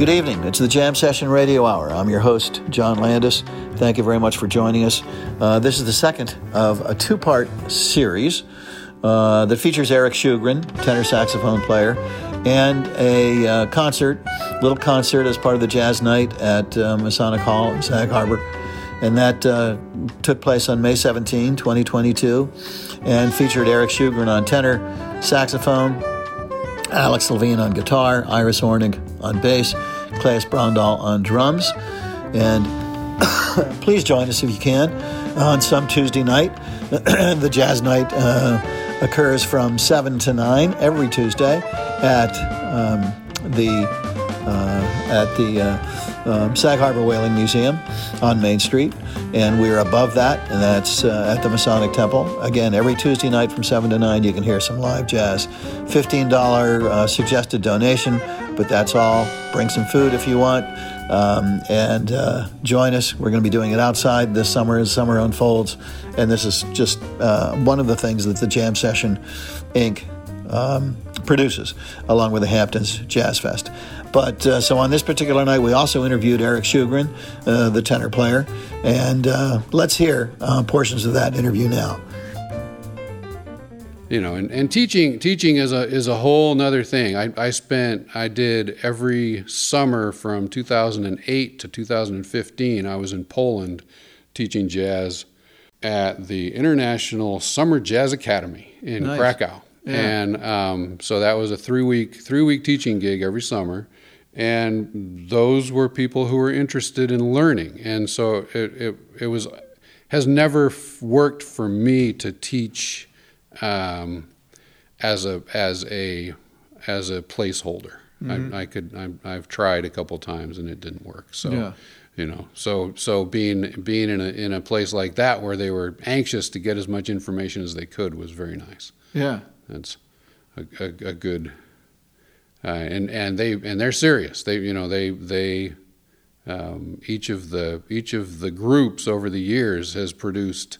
Good evening. It's the Jam Session Radio Hour. I'm your host, John Landis. Thank you very much for joining us. Uh, this is the second of a two part series uh, that features Eric Schugren, tenor saxophone player, and a uh, concert, little concert as part of the jazz night at uh, Masonic Hall in Sag Harbor. And that uh, took place on May 17, 2022, and featured Eric Schugren on tenor, saxophone, Alex Levine on guitar, Iris Ornig on bass, Claes Brondal on drums. And please join us if you can on some Tuesday night. the jazz night uh, occurs from 7 to 9 every Tuesday at um, the uh, at the uh, um, Sag Harbor Whaling Museum on Main Street, and we're above that, and that's uh, at the Masonic Temple. Again, every Tuesday night from 7 to 9, you can hear some live jazz. $15 uh, suggested donation, but that's all. Bring some food if you want, um, and uh, join us. We're going to be doing it outside this summer as summer unfolds, and this is just uh, one of the things that the Jam Session Inc. Um, produces, along with the Hamptons Jazz Fest. But uh, so on this particular night, we also interviewed Eric Schugren, uh, the tenor player, and uh, let's hear uh, portions of that interview now. You know, and, and teaching teaching is a is a whole nother thing. I, I spent I did every summer from 2008 to 2015. I was in Poland teaching jazz at the International Summer Jazz Academy in nice. Krakow. Yeah. And um, so that was a three week three week teaching gig every summer and those were people who were interested in learning. And so it, it, it was has never worked for me to teach um, as a as a as a placeholder. Mm-hmm. I, I, could I, have tried a couple times and it didn't work. So yeah. you know so so being being in a in a place like that where they were anxious to get as much information as they could was very nice. Yeah. That's a, a, a good uh, and and they and they're serious. They you know they they um, each of the each of the groups over the years has produced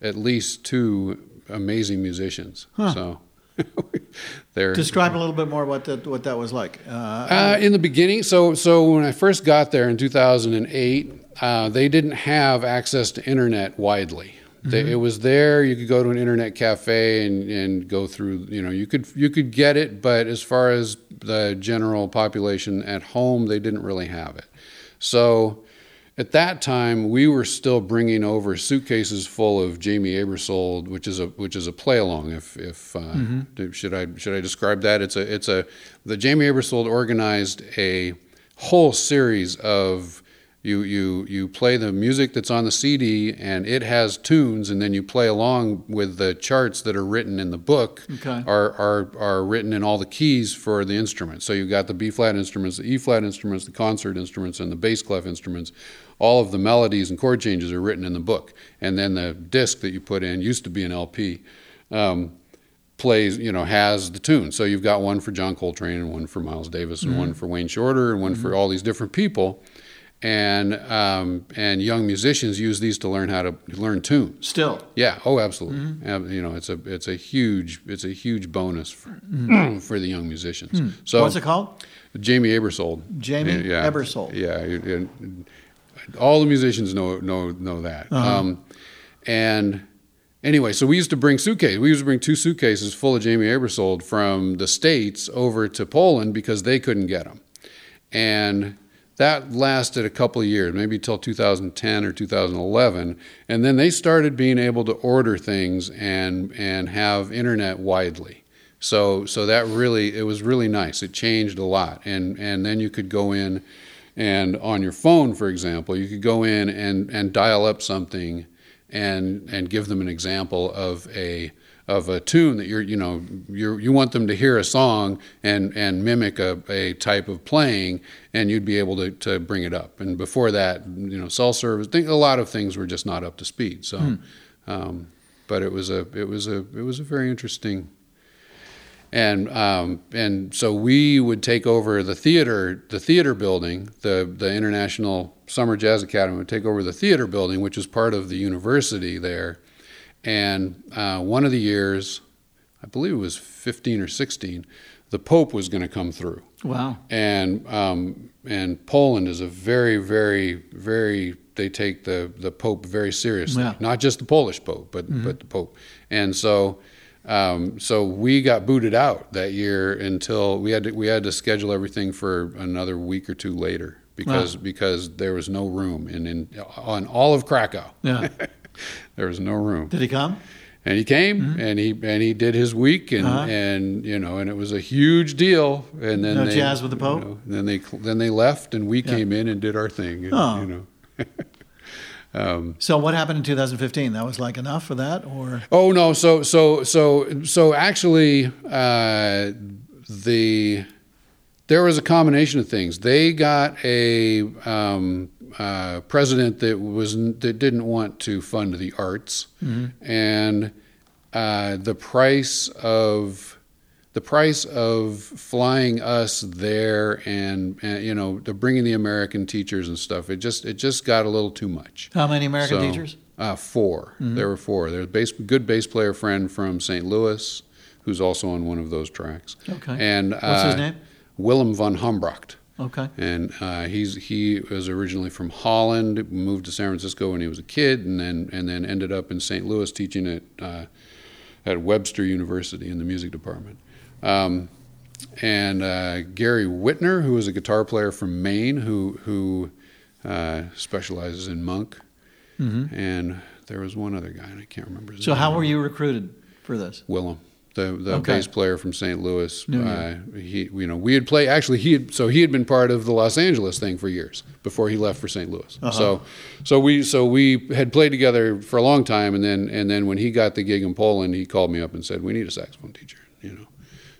at least two amazing musicians. Huh. So. they're, Describe a little bit more what that what that was like. Uh, uh, in the beginning, so so when I first got there in 2008, uh, they didn't have access to internet widely. Mm-hmm. It was there. You could go to an internet cafe and, and go through. You know, you could you could get it, but as far as the general population at home, they didn't really have it. So at that time, we were still bringing over suitcases full of Jamey Aebersold, which is a which is a play along. If if uh, mm-hmm. should I should I describe that? It's a it's a the Jamey Aebersold organized a whole series of you you you play the music that's on the CD and it has tunes and then you play along with the charts that are written in the book okay. are, are are written in all the keys for the instruments. So you've got the B flat instruments, the E flat instruments, the concert instruments, and the bass clef instruments. All of the melodies and chord changes are written in the book, and then the disc that you put in used to be an LP. Um, plays, you know, has the tune. So you've got one for John Coltrane and one for Miles Davis and mm-hmm. one for Wayne Shorter and one mm-hmm. for all these different people and um, and young musicians use these to learn how to learn tunes. Still, yeah, oh, absolutely. Mm-hmm. You know, it's a it's a huge it's a huge bonus for, mm-hmm. for the young musicians. Mm. So what's it called? Jamey Aebersold. Jamey yeah, Aebersold. Yeah, and all the musicians know know know that. Uh-huh. Um, and anyway, so we used to bring suitcases. We used to bring two suitcases full of Jamey Aebersold from the states over to Poland because they couldn't get them, and that lasted a couple of years, maybe till 2010 or 2011, and then they started being able to order things and and have internet widely. So so that really it was really nice. It changed a lot, and and then you could go in and on your phone, for example, you could go in and and dial up something and and give them an example of a of a tune that you're you know you you want them to hear a song and and mimic a, a type of playing and you'd be able to, to bring it up. And before that you know cell service a lot of things were just not up to speed. So hmm. um, but it was a it was a it was a very interesting and um, and so we would take over the theater the theater building the the International Summer Jazz Academy would take over the theater building which is part of the university there and uh, one of the years, I believe it was 15 or 16, the Pope was going to come through. Wow. And um, and Poland is a very, very, very. They take the the Pope very seriously. Yeah. Not just the Polish Pope, but but the Pope. And so. Um, so we got booted out that year until we had to, we had to schedule everything for another week or two later because because there was no room in, in on all of Krakow. Yeah. There was no room Did he come? and he came and he and he did his week and Mm-hmm. Uh-huh. and you know and it was a huge deal and then No they, jazz with the you Pope? know, then they then they left and we Yeah. came in and did our thing and, Oh. you know um, So what happened in 2015? That was like enough for that, or oh no so so so so actually uh, the there was a combination of things they got a um, uh, president that was that didn't want to fund the arts and uh, the price of the price of flying us there and, and you know the bringing the American teachers and stuff it just it just got a little too much. how many American So, teachers? Uh, 4 There were four. There's a bass, good bass player friend from St. Louis who's also on one of those tracks. Okay. And What's uh, his name? Willem van Humbracht Okay. and uh, he's he was originally from Holland, moved to San Francisco when he was a kid, and then and then ended up in St. Louis teaching at uh, at Webster University in the music department. Um, and uh, Gary Whitner, who was a guitar player from Maine, who who uh, specializes in Monk, and there was one other guy, and I can't remember. His Mm-hmm. So how were you recruited for this? Willem, the the Okay. bass player from St. Louis. Uh, he, you know, we had played. Actually, he had so he had been part of the Los Angeles thing for years before he left for St. Louis. Uh-huh. So, so we so we had played together for a long time, and then and then when he got the gig in Poland, he called me up and said, "We need a saxophone teacher." You know,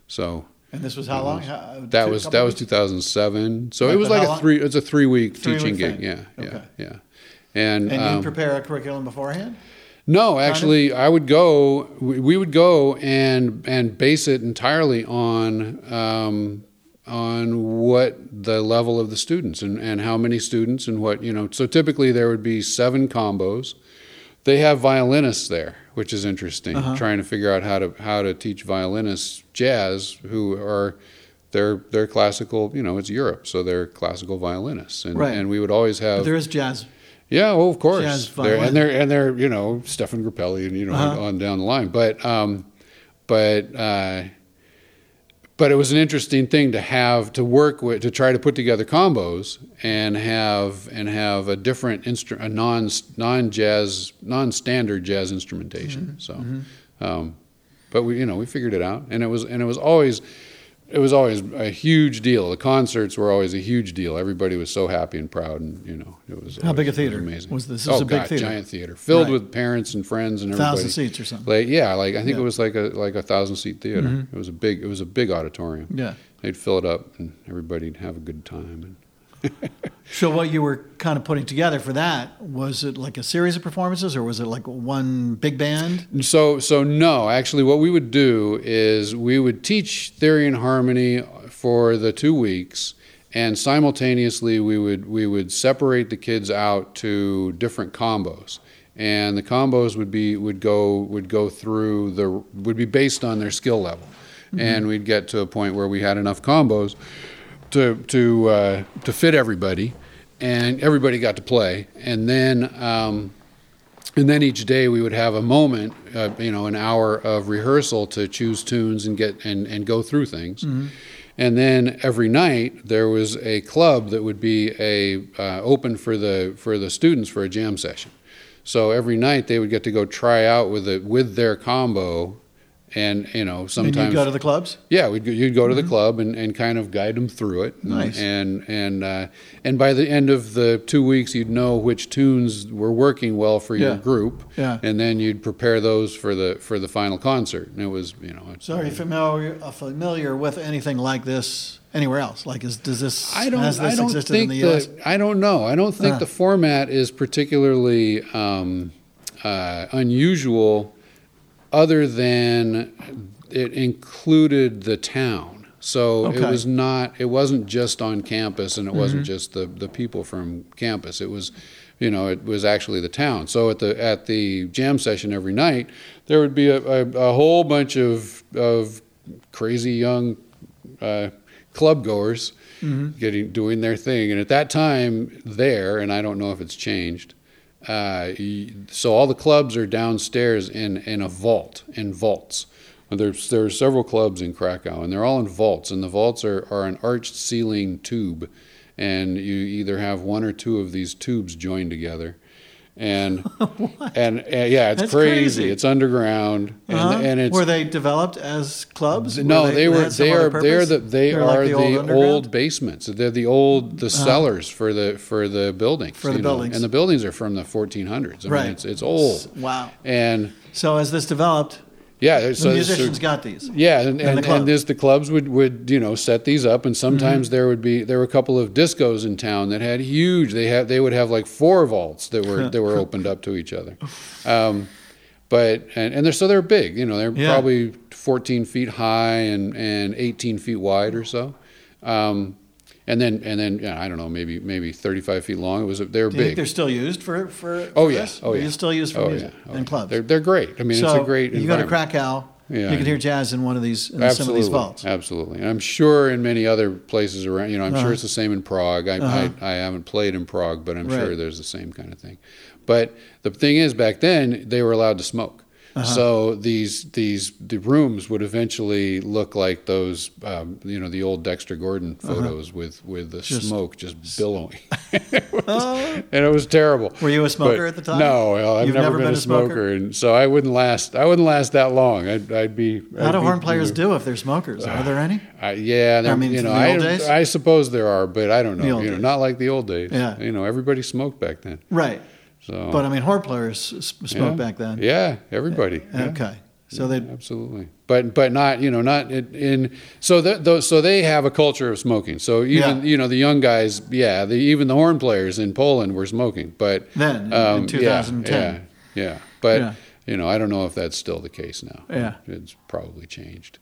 so And this was how long? How- that was that was 2007. So Right, it was like a long- three. It's a three week Three-week teaching thing. gig. Yeah, yeah, Okay. yeah. And, And um, you prepare a curriculum beforehand? No, actually, I would go. We would go and and base it entirely on um, on what the level of the students and, and how many students and what you know. So typically there would be seven combos. They have violinists there, which is interesting. Uh-huh. Trying to figure out how to how to teach violinists jazz who are. They're they're classical, you know. It's Europe, so they're classical violinists, and Right. and we would always But have there is jazz. Yeah, well, of course. They're, and they're and they're you know Stefan Grappelli and you know Uh-huh. on down the line, but um, but uh, but it was an interesting thing to have to work with to try to put together combos and have and have a different instru- a non non jazz non standard jazz instrumentation. Mm-hmm. So, um, but we you know we figured it out, and it was and it was always. It was always a huge deal. The concerts were always a huge deal. Everybody was so happy and proud, and you know it was. How big a always- it was theater? amazing. Was this- this oh was a big God, theater? giant theater filled Right. with parents and friends and everybody. Thousand seats or something. Like yeah, like I think Yeah. Mm-hmm. it was like a like a thousand seat theater. It was a big it was a big auditorium. Yeah. They'd fill it up and everybody'd have a good time. And So what you were kind of putting together for that was it like a series of performances, or was it like one big band? So so no, actually, what we would do is we would teach theory and harmony for the two weeks, and simultaneously we would we would separate the kids out to different combos, and the combos would be would go would go through the would be based on their skill level, mm-hmm. and we'd get to a point where we had enough combos to to uh, to fit everybody, and everybody got to play, and then. Um, and then each day we would have a moment, uh, you know, an hour of rehearsal to choose tunes and get and, and go through things. And then every night there was a club that would be a uh, open for the for the students for a jam session. So every night they would get to go try out with it with their combo, and you know And sometimes you go to the clubs. yeah, we'd go, you'd go to the club and, and kind of guide them through it. And, Nice. And and uh, and by the end of the two weeks, you'd know which tunes were working well for your Yeah. group. Yeah. And then you'd prepare those for the for the final concert. And it was you know. So are you familiar uh, familiar with anything like this anywhere else? Like, is does this I don't. this I don't think in the I don't know. I don't think Ah. the format is particularly um, uh, unusual, other than it included the town. So Okay. it was not. It wasn't just on campus, and it wasn't just the the people from campus. It was. you know, it was actually the town. So at the at the jam session every night, there would be a, a, a whole bunch of of crazy young uh, club goers getting doing their thing. And at that time, there, and I don't know if it's changed. Uh, so all the clubs are downstairs in in a vault in vaults. There's there are several clubs in Krakow, and they're all in vaults, and the vaults are, are an arched ceiling tube, and you either have one or two of these tubes joined together, and and, uh, yeah, it's crazy. crazy. It's underground, and Uh-huh. and it's were they developed as clubs? no, they, were. had some They are. They are the. They They're are like the, old old, basements. They're the old the cellars for the for the buildings. For the you know, buildings. and the buildings are from the 1400s. I Right. mean, it's it's old. Wow. And So as this developed, yeah, the so, musicians so got these. yeah, and and the and, this the clubs would would you know set these up, and sometimes Mm-hmm. there would be there were a couple of discos in town that had huge. They had they would have like four vaults that were that were opened up to each other. Um, but and, and they're so they're big, you know, they're Yeah. probably 14 feet high and, and 18 feet wide or so. Um, and then and then yeah, I don't know, maybe maybe 35 feet long. It was they were Do you think big. they're still used for for? Oh yes, yeah, oh yeah. They're still used for oh, music yeah. oh, and clubs. They're they're great. I mean, so it's a great. You go to. Krakow, Yeah. you can hear jazz in one of these in some of these vaults. absolutely. And I'm sure in many other places around, you know, I'm Uh-huh. sure it's the same in Prague. I, Uh-huh. I, I haven't played in Prague, but I'm Right. sure there's the same kind of thing. But the thing is, back then they were allowed to smoke. Uh-huh. So these these the rooms would eventually look like those, um, you know, the old Dexter Gordon photos with with the Uh-huh. Just- smoke just billowing, It was- Oh. and it was terrible. Were you a smoker But- at the time? No, well, I've never, never been, been a smoker? smoker, and so I wouldn't last. I wouldn't last that long. I'd, I'd be. How I'd do be, horn you players know, do if they're smokers? Are there any? I, yeah, there, mean, you know, the I, old days? I suppose there are, but I don't know. You know, not like the old days. Yeah. you know, everybody smoked back then. Right. So, But I mean, horn players smoked yeah. back then. Yeah, everybody. Yeah. Okay. So they Absolutely, but but not you know not in, in so that so they have a culture of smoking. So even Yeah. you know the young guys, yeah, the, even the horn players in Poland were smoking. But Then, in- in um, yeah, 2010. yeah, yeah. But you know I don't know if that's still the case now. Yeah. it's probably changed.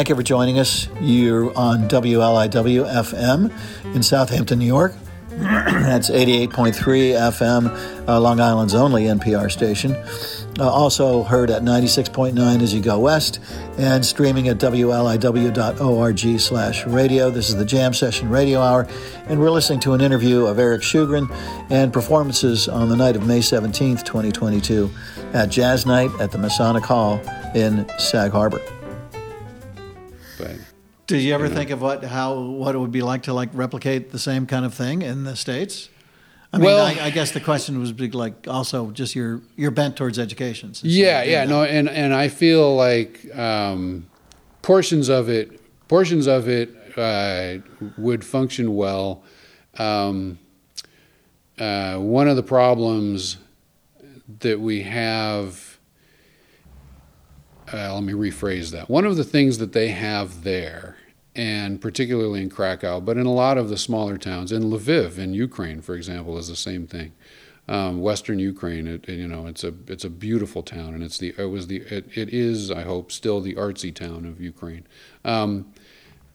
Thank you for joining us. You're on WLIW FM in Southampton, New York. That's 88.3 FM, uh, Long Island's only NPR station. Uh, also heard at 96.9 as you go west and streaming at wliw.org slash radio. This is the Jam Session Radio Hour, and we're listening to an interview of Eric Schugren and performances on the night of May 17th, 2022 at Jazz Night at the Masonic Hall in Sag Harbor. Did you ever think of what how what it would be like to like replicate the same kind of thing in the states? I mean, well, I, I, guess the question was like also just your your bent towards education. Yeah, yeah, no, and and I feel like um, portions of it portions of it uh, would function well. Um, uh, one of the problems that we have. Uh, let me rephrase that. One of the things that they have there and particularly in Krakow, but in a lot of the smaller towns. In Lviv, in Ukraine, for example, is the same thing. Um, Western Ukraine, it, it, you know, it's a it's a beautiful town, and it's the it was the it, it is I hope still the artsy town of Ukraine. Um,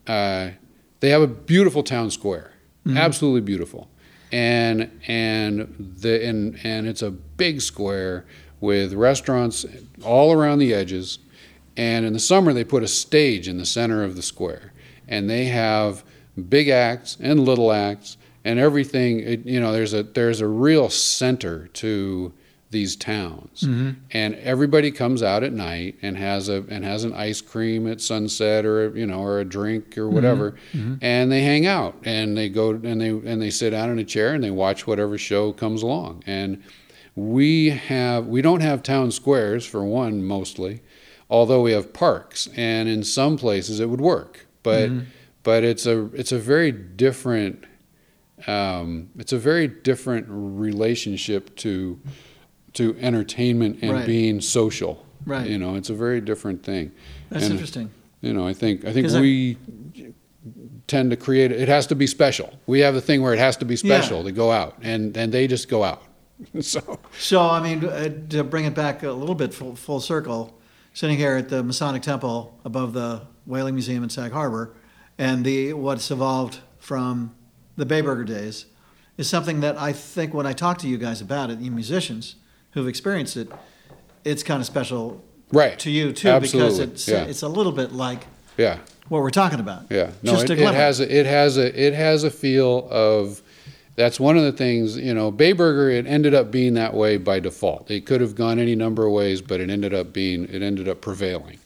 uh, they have a beautiful town square, mm-hmm. absolutely beautiful, and and the and and it's a big square with restaurants all around the edges, and in the summer they put a stage in the center of the square and they have big acts and little acts and everything. It, you know, there's a there's a real center to these towns, mm-hmm. and everybody comes out at night and has a and has an ice cream at sunset or you know or a drink or mm-hmm. whatever, mm-hmm. and they hang out and they go and they and they sit down in a chair and they watch whatever show comes along and we have we don't have town squares for one mostly although we have parks and in some places it would work but mm-hmm. but it's a it's a very different um, it's a very different relationship to to entertainment and right. being social. Right. You know, it's a very different thing. That's and, interesting. You know, I think I think we I, tend to create it has to be special. We have the thing where it has to be special yeah. to go out, and and they just go out. so so I mean uh, to bring it back a little bit full, full circle, sitting here at the Masonic Temple above the Whaling Museum in Sag Harbor, and the what's evolved from the Bayburger days is something that I think when I talk to you guys about it, you musicians who've experienced it, it's kind of special right. to you too Absolutely. because it's yeah. it's a little bit like yeah what we're talking about. Yeah, no, Just it, it has a, it has a it has a feel of that's one of the things you know Bayburger it ended up being that way by default it could have gone any number of ways but it ended up being it ended up prevailing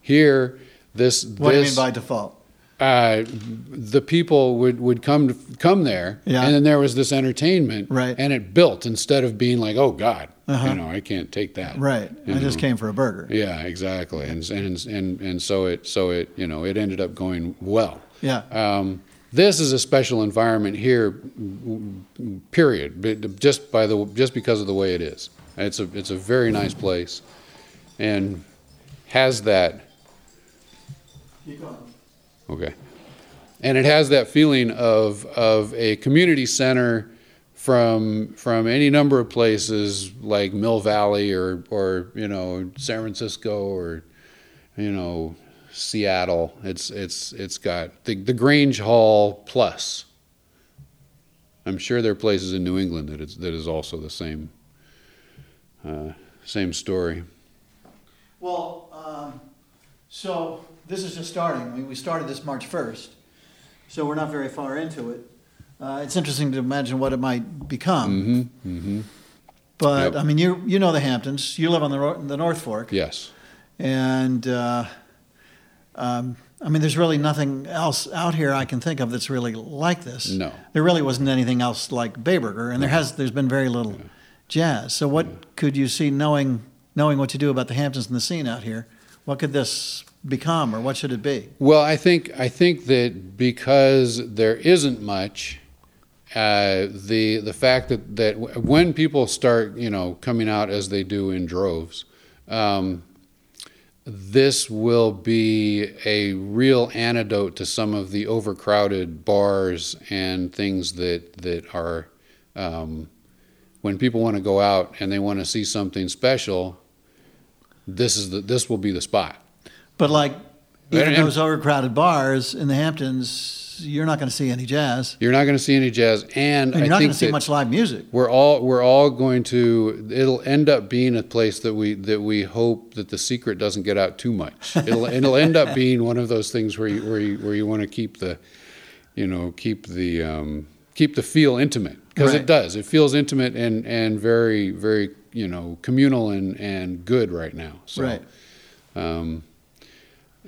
here this, what this, do you mean by default? Uh, the people would, would come to, come there, yeah. and then there was this entertainment, right. and it built instead of being like, oh God, uh-huh. you know, I can't take that, right? I know? just came for a burger. Yeah, exactly, and and and and so it so it you know it ended up going well. Yeah. Um, this is a special environment here, period. Just by the just because of the way it is, it's a it's a very nice place, and has that Keep going. Okay. And it has that feeling of of a community center from from any number of places like Mill Valley or or you know San Francisco or you know Seattle. It's it's it's got the the Grange Hall plus. I'm sure there are places in New England that it's that is also the same uh, same story. Well, um, so this is just starting. I we started this March 1st, so we're not very far into it. Uh, it's interesting to imagine what it might become. Mm-hmm, mm-hmm. But yep. I mean, you you know the Hamptons. You live on the the North Fork. Yes. And uh, um, I mean, there's really nothing else out here I can think of that's really like this. No. There really wasn't anything else like Bayburger, and there has there's been very little yeah. jazz. So what yeah. could you see knowing knowing what you do about the Hamptons and the scene out here? What could this become, or what should it be? Well, I think I think that because there isn't much, uh, the the fact that that when people start, you know, coming out as they do in droves. Um, this will be a real antidote to some of the overcrowded bars and things that that are um, when people want to go out and they want to see something special. This is the this will be the spot. But like even those overcrowded bars in the Hamptons, you're not going to see any jazz, You're not going to see any jazz, and and, you're I not going to see much live music. we're all we're all going to. It'll end up being a place that we that we hope that the secret doesn't get out too much. It'll it'll end up being one of those things where you where you where you want to keep the, you know, keep the um, keep the feel intimate because Right. it does. It feels intimate and and very very you know communal and and good right now. So, right. um,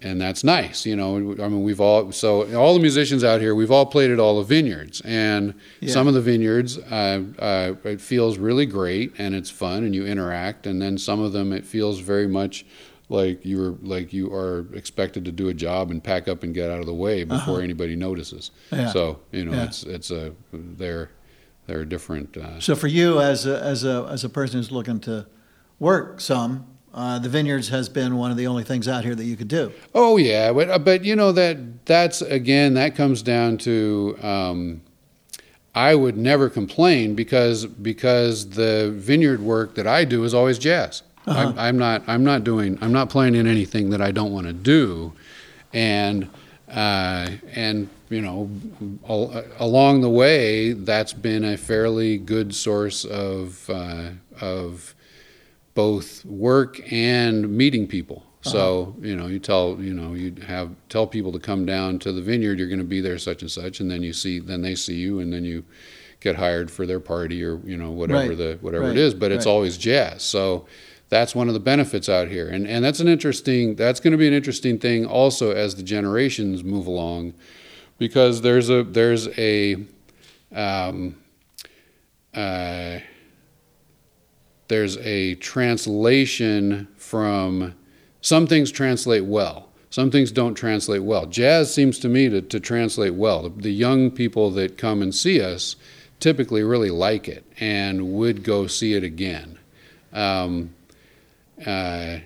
and that's nice, you know. I mean, we've all so all the musicians out here, we've all played at all the vineyards, and Yeah. some of the vineyards, uh, uh, it feels really great and it's fun and you interact, and then some of them it feels very much like you're like you are expected to do a job and pack up and get out of the way before anybody notices. Uh-huh. Yeah. So you know, Yeah. it's it's a they're they're different. Uh, So for you, as a, as a as a person who's looking to work some, uh, the vineyards has been one of the only things out here that you could do. Oh yeah, but uh, but you know that that's again that comes down to um, I would never complain because because the vineyard work that I do is always jazz. Uh-huh. I'm, I'm not I'm not doing I'm not playing in anything that I don't want to do, and uh, and you know al- along the way that's been a fairly good source of uh, of both work and meeting people. So you know, you tell you know you have tell people to come down to the vineyard. You're going to be there such and such, and then you see then they see you, and then you get hired for their party or you know whatever Right. the whatever Right. it is. But it's Right. always jazz. So that's one of the benefits out here, and and that's an interesting that's going to be an interesting thing also as the generations move along, because there's a there's a um, uh, there's a translation from some things translate well some things don't translate well. Jazz seems to me to, to translate well. The, the young people that come and see us typically really like it and would go see it again. Um, uh,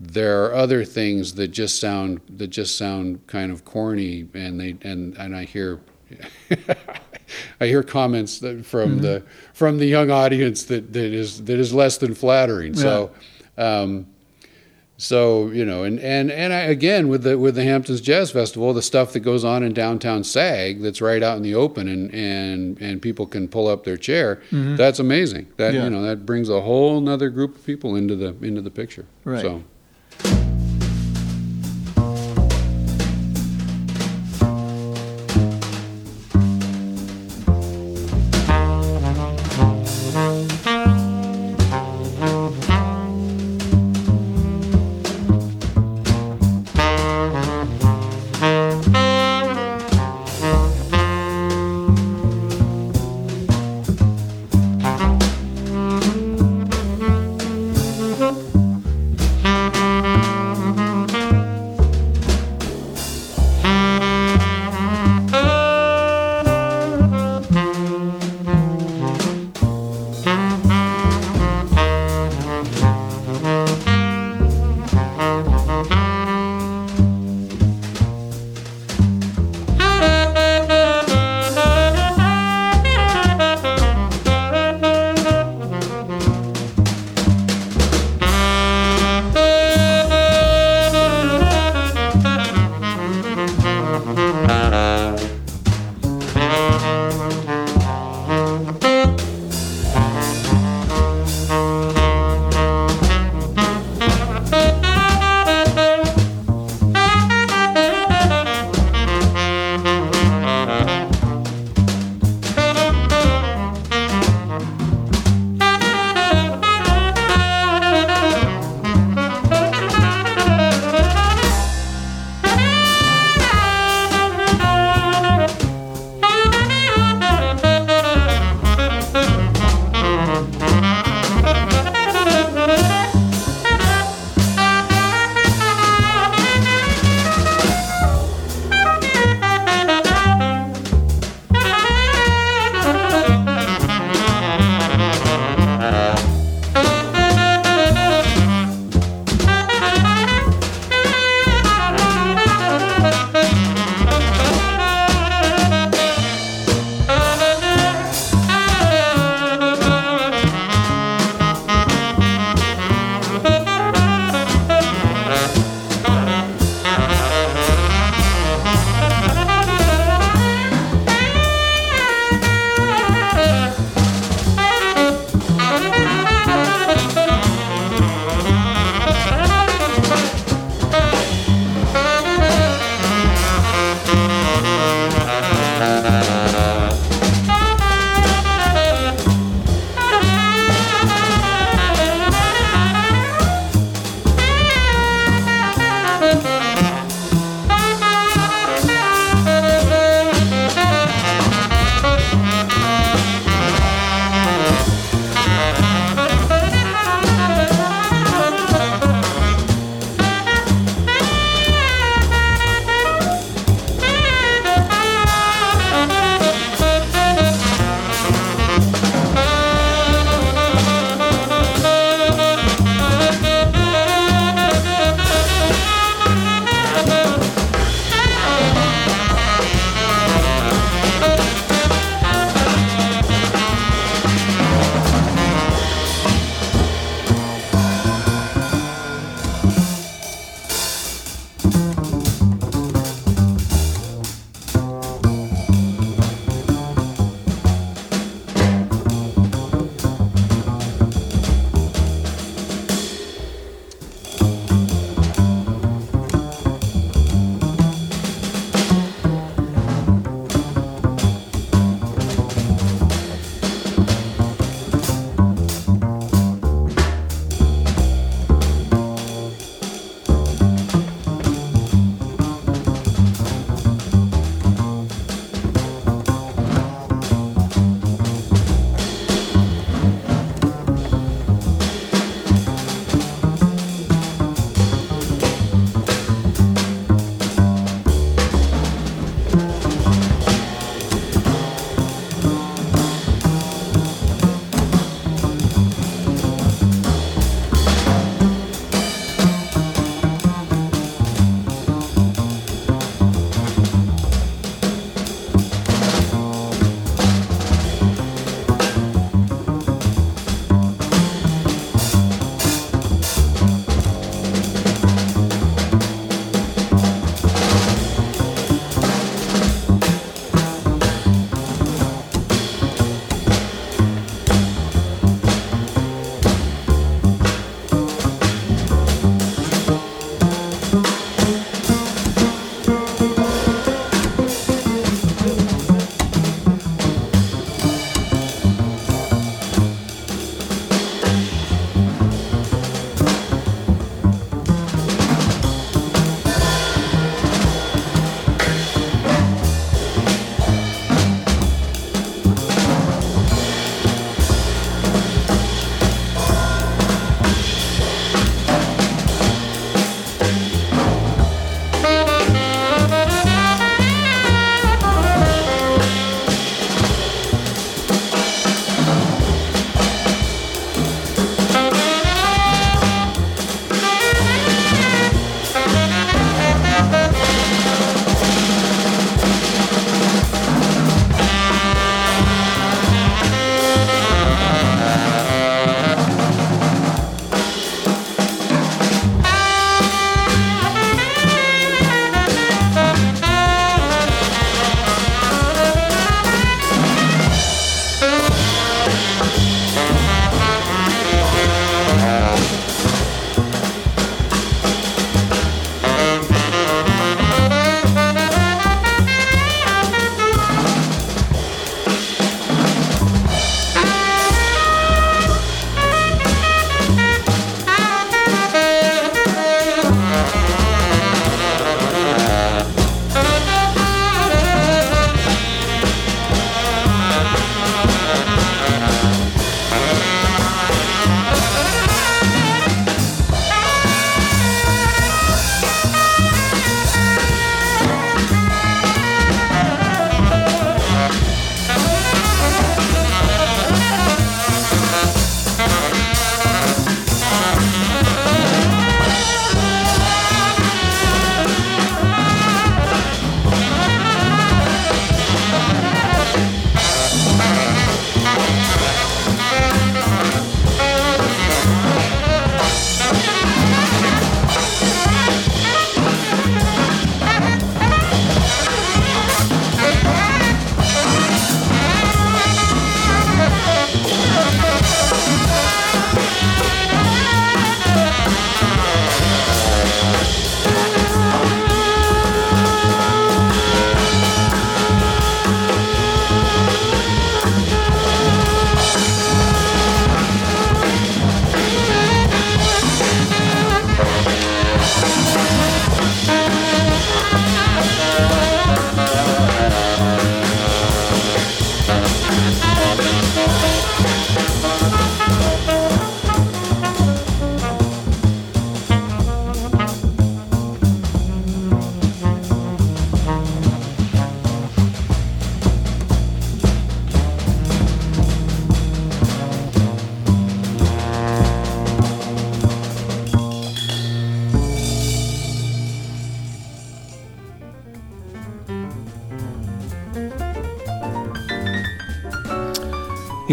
there are other things that just sound that just sound kind of corny and they and and I hear I hear comments that from the from the young audience that, that is that is less than flattering. So, um, so you know, and and and I, again with the with the Hamptons Jazz Festival, the stuff that goes on in downtown Sag, that's right out in the open, and and and people can pull up their chair. That's amazing. That Yeah. you know that brings a whole another group of people into the into the picture. Right. So.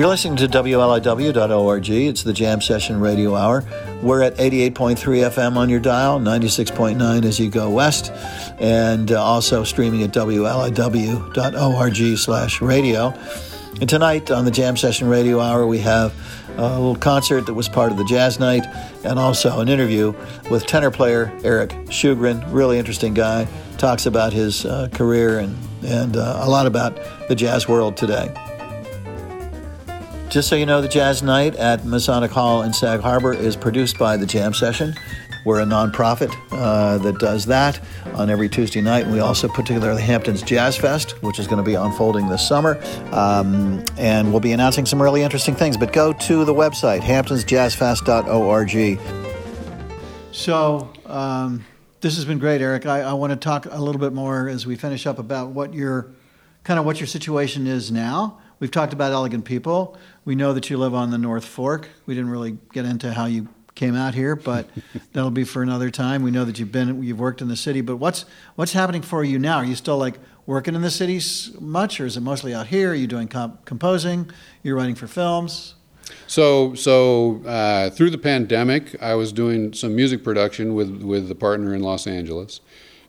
You're listening to WLIW.org. It's the Jam Session Radio Hour. We're at 88.3 FM on your dial, 96.9 as you go west, and uh, also streaming at WLIW.org slash radio. And tonight on the Jam Session Radio Hour, we have a little concert that was part of the jazz night and also an interview with tenor player Eric Schugren. Really interesting guy. Talks about his uh, career and, and uh, a lot about the jazz world today. Just so you know, the Jazz Night at Masonic Hall in Sag Harbor is produced by the Jam Session. We're a nonprofit uh, that does that on every Tuesday night. And we also put together the Hamptons Jazz Fest, which is going to be unfolding this summer. Um, and we'll be announcing some really interesting things. But go to the website, hamptonsjazzfest.org. So, um, this has been great, Eric. I, I want to talk a little bit more as we finish up about what your kind of what your situation is now. We've talked about elegant people. We know that you live on the North Fork. We didn't really get into how you came out here, but that'll be for another time. We know that you've been you've worked in the city, but what's what's happening for you now? Are you still like working in the city much, or is it mostly out here? Are you doing comp- composing? You're writing for films. So, so uh, through the pandemic, I was doing some music production with with the partner in Los Angeles,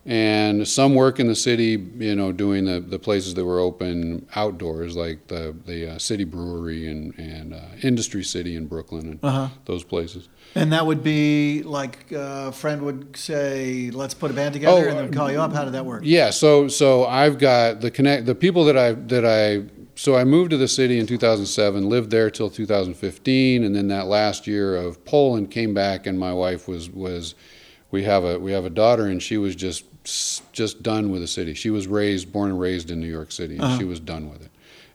and some work in the city, you know, doing the, the places that were open outdoors, like the the uh, City Brewery and and uh, Industry City in Brooklyn and uh-huh. those places. And that would be like uh, a friend would say, "Let's put a band together," oh, and then call you up. How did that work? Yeah, so so I've got the connect the people that I that I so I moved to the city in 2007, lived there till 2015, and then that last year of Poland came back, and my wife was was we have a we have a daughter, and she was just just done with the city. She was raised, born and raised in New York City, and uh-huh. she was done with it.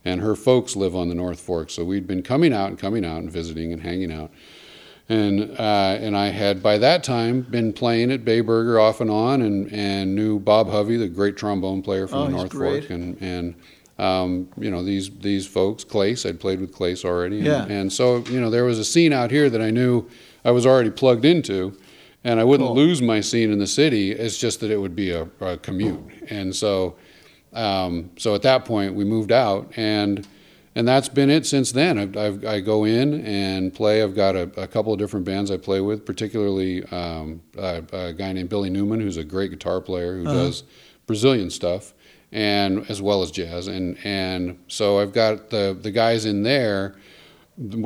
And her folks live on the North Fork, so we'd been coming out and coming out and visiting and hanging out. And uh, and I had by that time been playing at Bayburger off and on, and, and knew Bob Hovey, the great trombone player from oh, the North great. Fork, and and um, you know these these folks, Claes. I'd played with Claes already, and, yeah. and so you know there was a scene out here that I knew I was already plugged into and I wouldn't cool. lose my scene in the city. It's just that it would be a, a commute, and so um, so at that point we moved out, and and that's been it since then. I've, I've, i go in and play. I've got a, a, couple of different bands I play with, particularly um, a, a, guy named Billy Newman, who's a great guitar player who uh-huh. does Brazilian stuff and as well as jazz, and and so I've got the the guys in there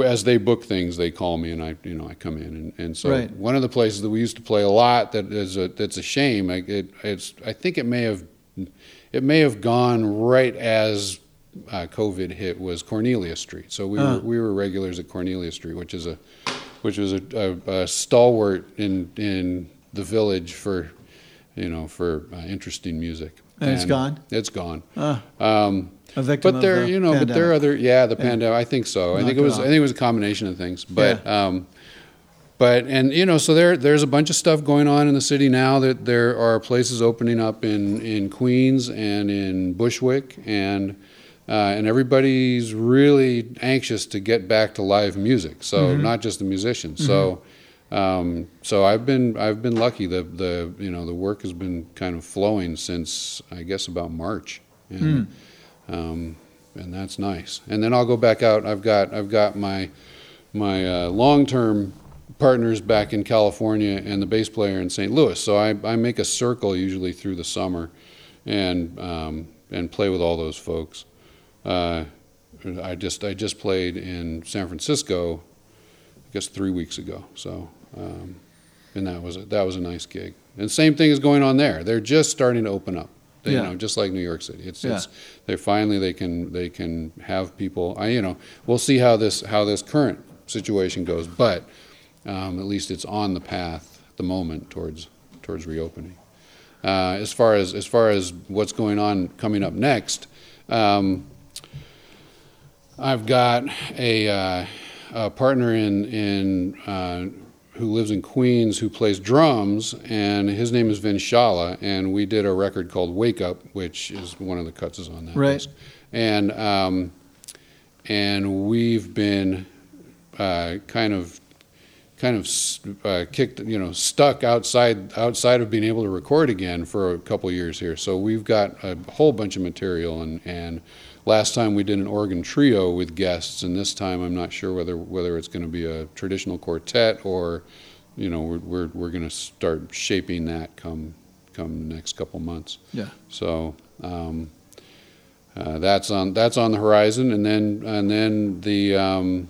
as they book things, they call me, and I, you know, I come in, and, and so right. one of the places that we used to play a lot that is a, that's a shame. I, it, it's I think it may have it may have gone right as uh, COVID hit was Cornelia Street. So we uh. were we were regulars at Cornelia Street, which is a which was a, a, a stalwart in in the village for you know for uh, interesting music. And, and, it's gone. It's gone. Um, but there, the you know, pandemic. but there are other, yeah, the pandemic. I think so. I think it was. I think it was a combination of things. But, yeah. um, but and you know, so there, there's a bunch of stuff going on in the city now. That there are places opening up in in Queens and in Bushwick, and uh, and everybody's really anxious to get back to live music. So mm-hmm. not just the musicians. Mm-hmm. So. Um, so I've been I've been lucky. The the you know the work has been kind of flowing since I guess about March. And, mm um, and that's nice. And then I'll go back out. I've got I've got my my uh, long term partners back in California and the bass player in St. Louis. So I, I make a circle usually through the summer, and um, and play with all those folks. Uh, I just I just played in San Francisco, I guess three weeks ago. So um, and that was a, that was a nice gig. And the same thing is going on there. They're just starting to open up. They, yeah. You know, just like New York City. It's, yeah. it's they finally they can they can have people. I you know we'll see how this how this current situation goes, but um, at least it's on the path at the moment towards towards reopening. Uh, as far as as far as what's going on coming up next, um, I've got a, uh, a partner in in uh, who lives in Queens who plays drums, and his name is Vin Shala, and we did a record called Wake Up, which is one of the cuts is on that right. disc. And um, and we've been uh, kind of kind of uh, kicked, you know, stuck outside outside of being able to record again for a couple years here. So we've got a whole bunch of material, and and last time we did an organ trio with guests, and this time I'm not sure whether whether it's going to be a traditional quartet or, you know, we're we're, we're going to start shaping that come come the next couple months. Yeah. So um, uh, that's on that's on the horizon, and then and then the um,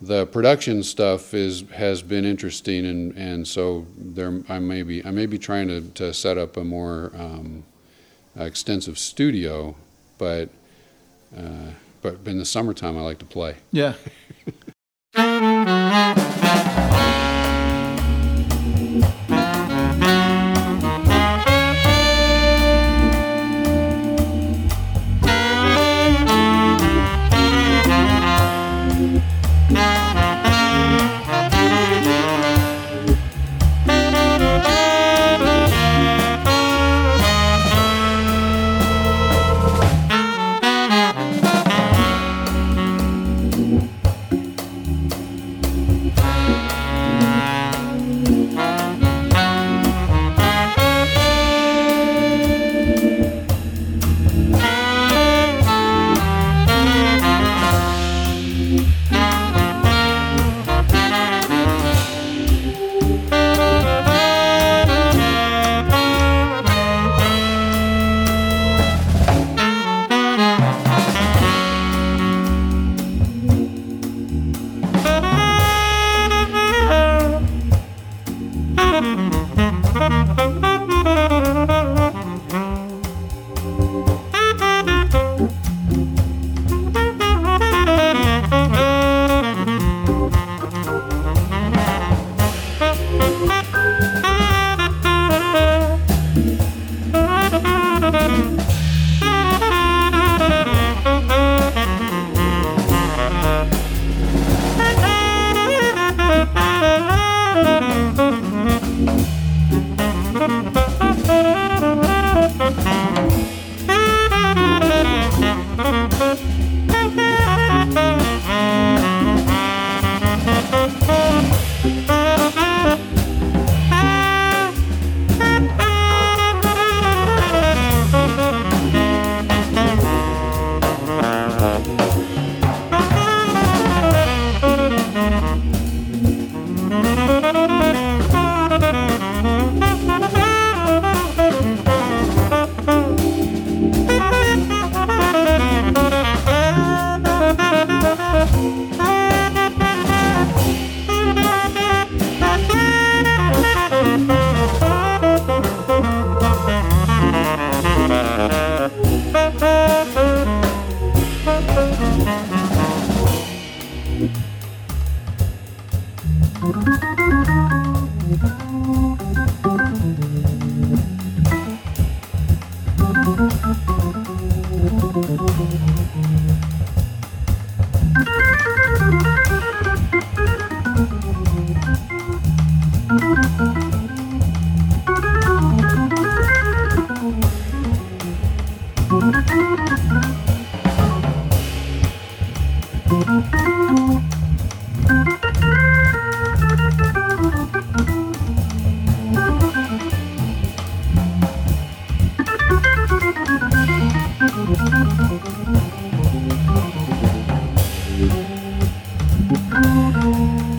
the production stuff is has been interesting, and, and so there I may be I may be trying to, to set up a more um, extensive studio, but uh, but in the summertime I like to play. Yeah. Música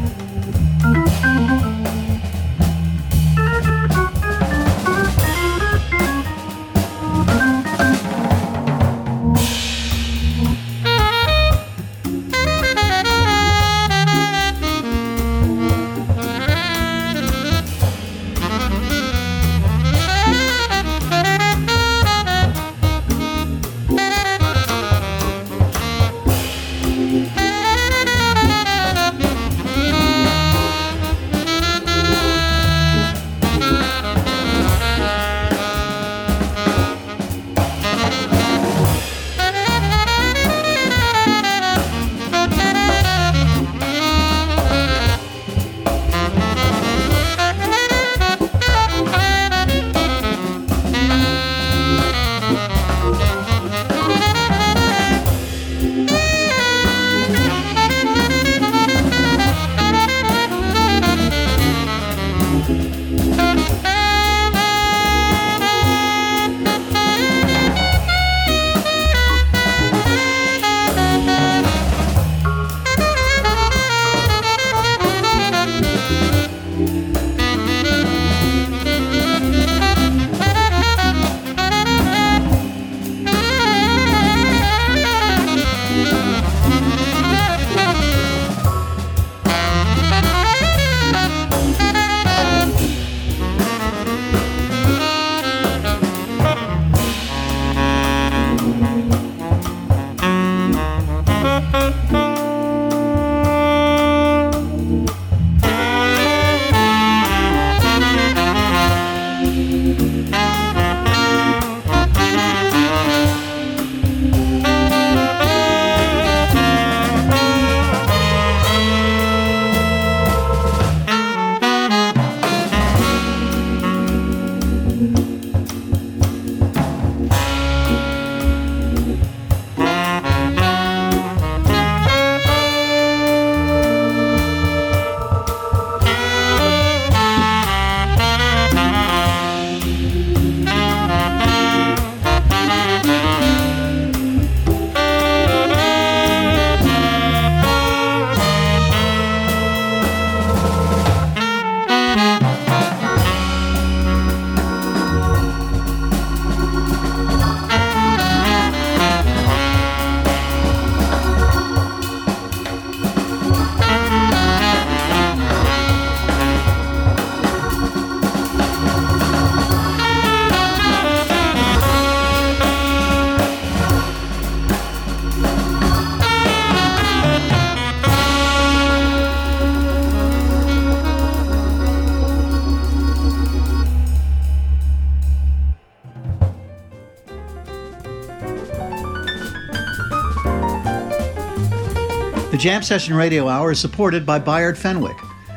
The Jam Session Radio Hour is supported by Bayard Fenwick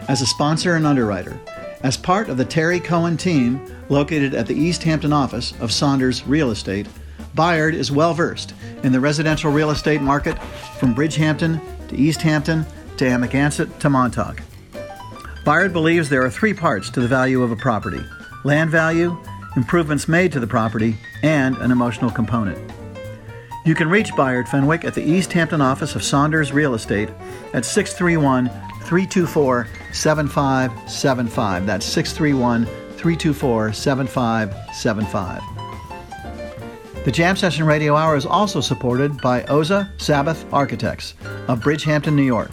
as a sponsor and underwriter. As part of the Terry Cohen team located at the East Hampton office of Saunders Real Estate, Bayard is well versed in the residential real estate market from Bridgehampton to East Hampton to Amagansett to Montauk. Bayard believes there are three parts to the value of a property land value, improvements made to the property, and an emotional component. You can reach Bayard Fenwick at the East Hampton office of Saunders Real Estate at 631 324 7575. That's 631 324 7575. The Jam Session Radio Hour is also supported by Oza Sabbeth Architects of Bridgehampton, New York.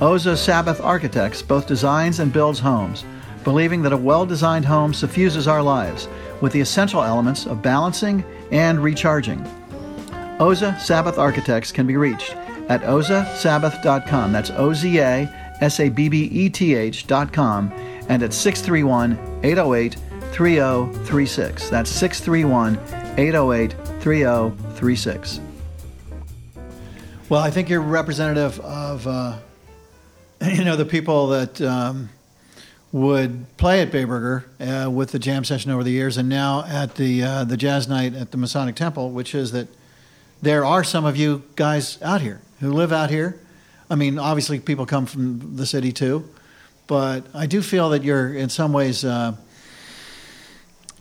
Oza Sabbeth Architects both designs and builds homes, believing that a well designed home suffuses our lives with the essential elements of balancing and recharging. Oza Sabbeth Architects can be reached at ozasabbeth.com. That's O Z A S A B B E T H.com and at 631 808 3036. That's 631 808 3036. Well, I think you're representative of, uh, you know, the people that um, would play at Bayburger uh, with the jam session over the years, and now at the uh, the jazz night at the Masonic Temple, which is that there are some of you guys out here who live out here. I mean, obviously, people come from the city too, but I do feel that you're in some ways uh,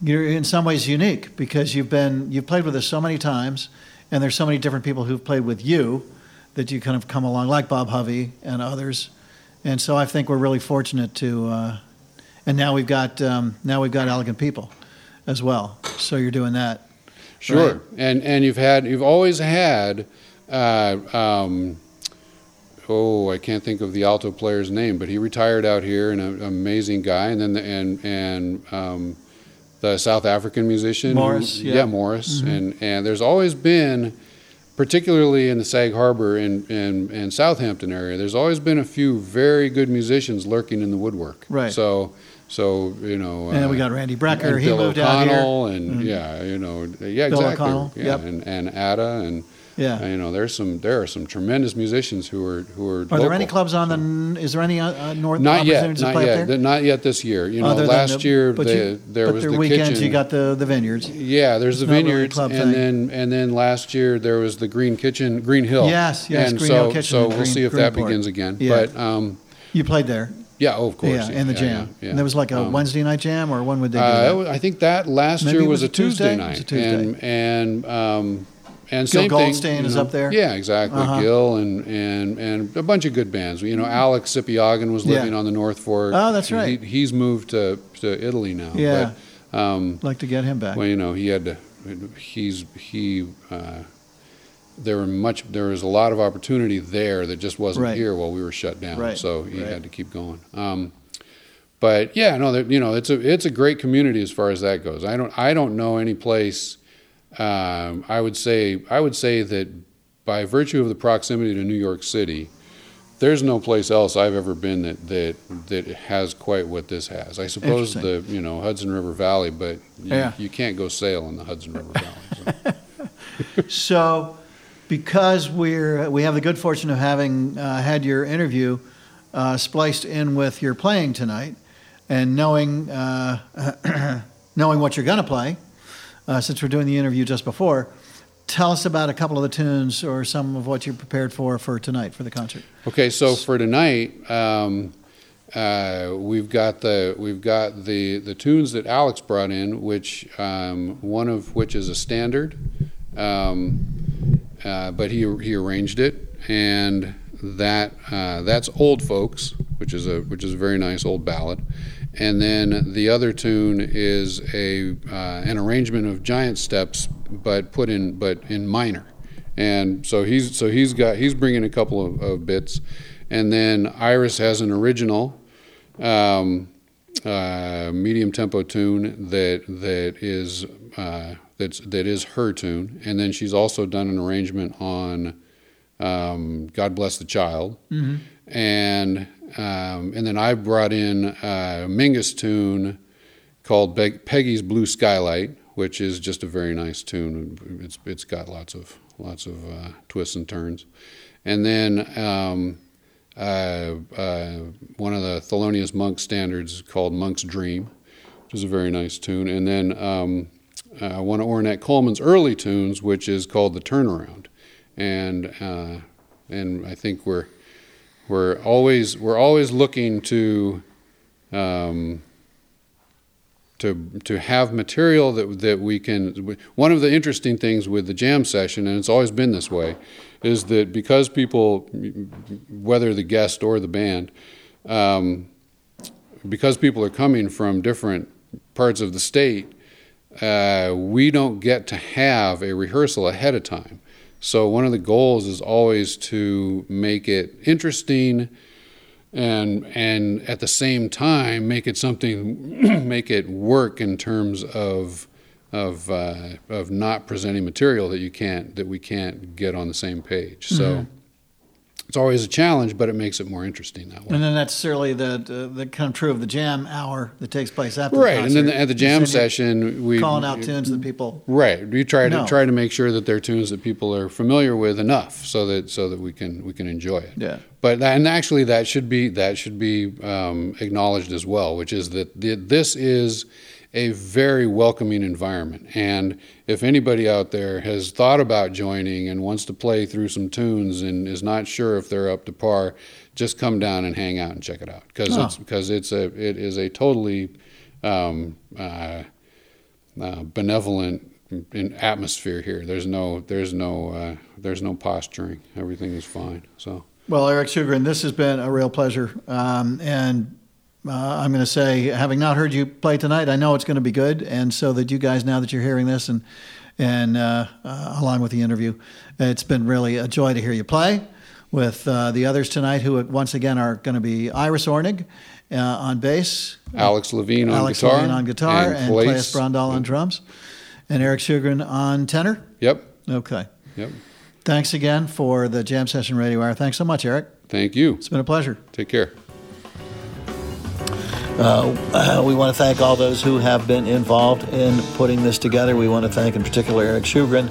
you're in some ways unique because you've been you've played with us so many times, and there's so many different people who've played with you that you kind of come along, like Bob Hovey and others, and so I think we're really fortunate to. Uh, and now we've got um, now we've got elegant people as well. So you're doing that. Sure, Right. and and you've had you've always had. Uh, um, oh, I can't think of the alto player's name, but he retired out here, and an amazing guy. And then the, and and um, the South African musician Morris, yeah. Mm-hmm. Morris, and and there's always been, particularly in the Sag Harbor and and and Southampton area, there's always been a few very good musicians lurking in the woodwork. Right. So. So you know, And then we uh, got Randy Brecker. and He Bill moved out here. O'Connell, and Mhm. yeah, you know, yeah, Bill exactly, O'Connell, yeah, yep. and and Ada, and Yeah. uh, you know, there's some there are some tremendous musicians who are who are. Are there any clubs on the? Is there any uh, uh, north Not yet, not play yet, up there? Th- not yet this year. You know, Other last the- year but the, you- there but was the the weekends. kitchen. You got the the vineyards. yeah, there's the It's not really a vineyards, club and thing. then and then last year there was the Green Kitchen, Green Hill. Yes, yes, and Green so Hill Kitchen so we'll Green- see if that begins again. Yeah. But um, You played there. Yeah, oh, of course, yeah, in the yeah, jam. yeah. And there was like a Um, Wednesday night jam, or when would they do Uh, that? I think that last Maybe year was, a Tuesday? Tuesday It night, was a Tuesday. and and um, and Gil same Goldstein thing, is know. up there? Yeah, exactly. Uh-huh. Gil and and and a bunch of good bands. You know, Alex Sipiagin was living on the North Fork. Oh, that's right. He, he's moved to to Italy now. Yeah. But, um, like to get him back. well, you know, he had to. He's he. Uh, there were much. There was a lot of opportunity there that just wasn't Right. here while we were shut down. Right, So he right. had to keep going. Um, but yeah, no, there- you know, it's a it's a great community as far as that goes. I don't I don't know any place. Um, I would say I would say that by virtue of the proximity to New York City, there's no place else I've ever been that that that has quite what this has. I suppose the you know Hudson River Valley, but you, Yeah. you can't go sail in the Hudson River Valley. So. So, because we're we have the good fortune of having uh, had your interview uh, spliced in with your playing tonight, and knowing uh, knowing what you're going to play, uh, since we're doing the interview just before, tell us about a couple of the tunes or some of what you're prepared for for tonight for the concert. Okay, so for tonight, um, uh, we've got the we've got the the tunes that Alex brought in, which um, one of which is a standard, um, uh, but he he arranged it, and that uh, that's old folks, which is a which is a very nice old ballad, and then the other tune is a uh, an arrangement of giant steps, but put in but in minor. And so he's so he's got he's bringing a couple of, of bits, and then Iris has an original um, uh, medium tempo tune that that is uh, that's that is her tune, and then she's also done an arrangement on um, God Bless the Child, and um, and then I brought in a Mingus tune called Peg- Peggy's Blue Skylight, which is just a very nice tune. It's it's got lots of lots of uh, twists and turns, and then um, uh, uh, one of the Thelonious Monk standards called Monk's Dream, which is a very nice tune, and then um, uh, one of Ornette Coleman's early tunes, which is called The Turnaround, and uh, and I think we're we're always we're always looking to um, to to have material that that we can. One of the interesting things with the jam session, and it's always been this way, is that because people, whether the guest or the band, um, because people are coming from different parts of the state, uh, we don't get to have a rehearsal ahead of time. So one of the goals is always to make it interesting and and at the same time make it something make it work in terms of of uh, of not presenting material that you can't that we can't get on the same page. So mm-hmm. It's always a challenge, but it makes it more interesting that way. And then necessarily the the, the kind of true of the jam hour that takes place after right. The and then at the jam session, we calling out tunes that people right. We try to know. try to make sure that they're tunes that people are familiar with enough, so that so that we can we can enjoy it. Yeah. But that, and actually that should be that should be um, acknowledged as well, which is that the, this is a very welcoming environment. And if anybody out there has thought about joining and wants to play through some tunes and is not sure if they're up to par, just come down and hang out and check it out because oh. it's because it's a it is a totally um, uh, uh, benevolent atmosphere here. There's no there's no uh, there's no posturing. Everything is fine. So. Well, Eric Schugren, this has been a real pleasure, um, and uh, I'm going to say, having not heard you play tonight, I know it's going to be good. And so that you guys, now that you're hearing this and and uh, uh, along with the interview, it's been really a joy to hear you play with uh, the others tonight, who once again are going to be Iris Ornig uh, on bass, Alex Levine on Alex guitar, Levine on guitar, and, and Claes Brondal on drums, and Eric Schugren on tenor. Yep. Okay. Yep. Thanks again for the Jam Session Radio Hour. Thanks so much, Eric. Thank you. It's been a pleasure. Take care. Uh, we want to thank all those who have been involved in putting this together. We want to thank, in particular, Eric Schugren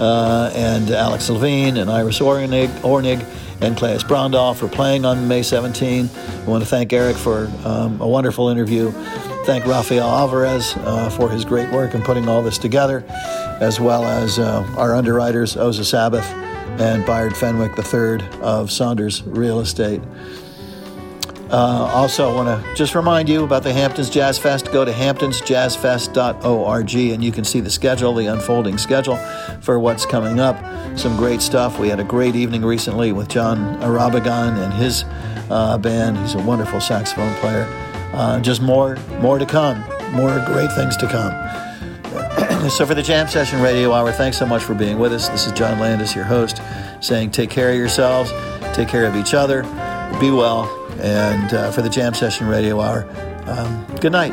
uh, and Alex Levine and Iris Ornig, Ornig and Claes Brondal for playing on May 17. We want to thank Eric for um, a wonderful interview. Thank Rafael Alvarez uh, for his great work in putting all this together, as well as uh, our underwriters, Oza Sabbeth and Bayard Fenwick III of Saunders Real Estate. Uh, also, I want to just remind you about the Hamptons Jazz Fest. Go to hamptonsjazzfest.org and you can see the schedule, the unfolding schedule for what's coming up. Some great stuff. We had a great evening recently with Jon Irabagon and his uh, band. He's a wonderful saxophone player. Uh, just more, more to come. More great things to come. so, for the Jam Session Radio Hour, thanks so much for being with us. This is John Landis, your host, saying take care of yourselves, take care of each other, be well and uh, for the Jam Session Radio Hour. Um, good night.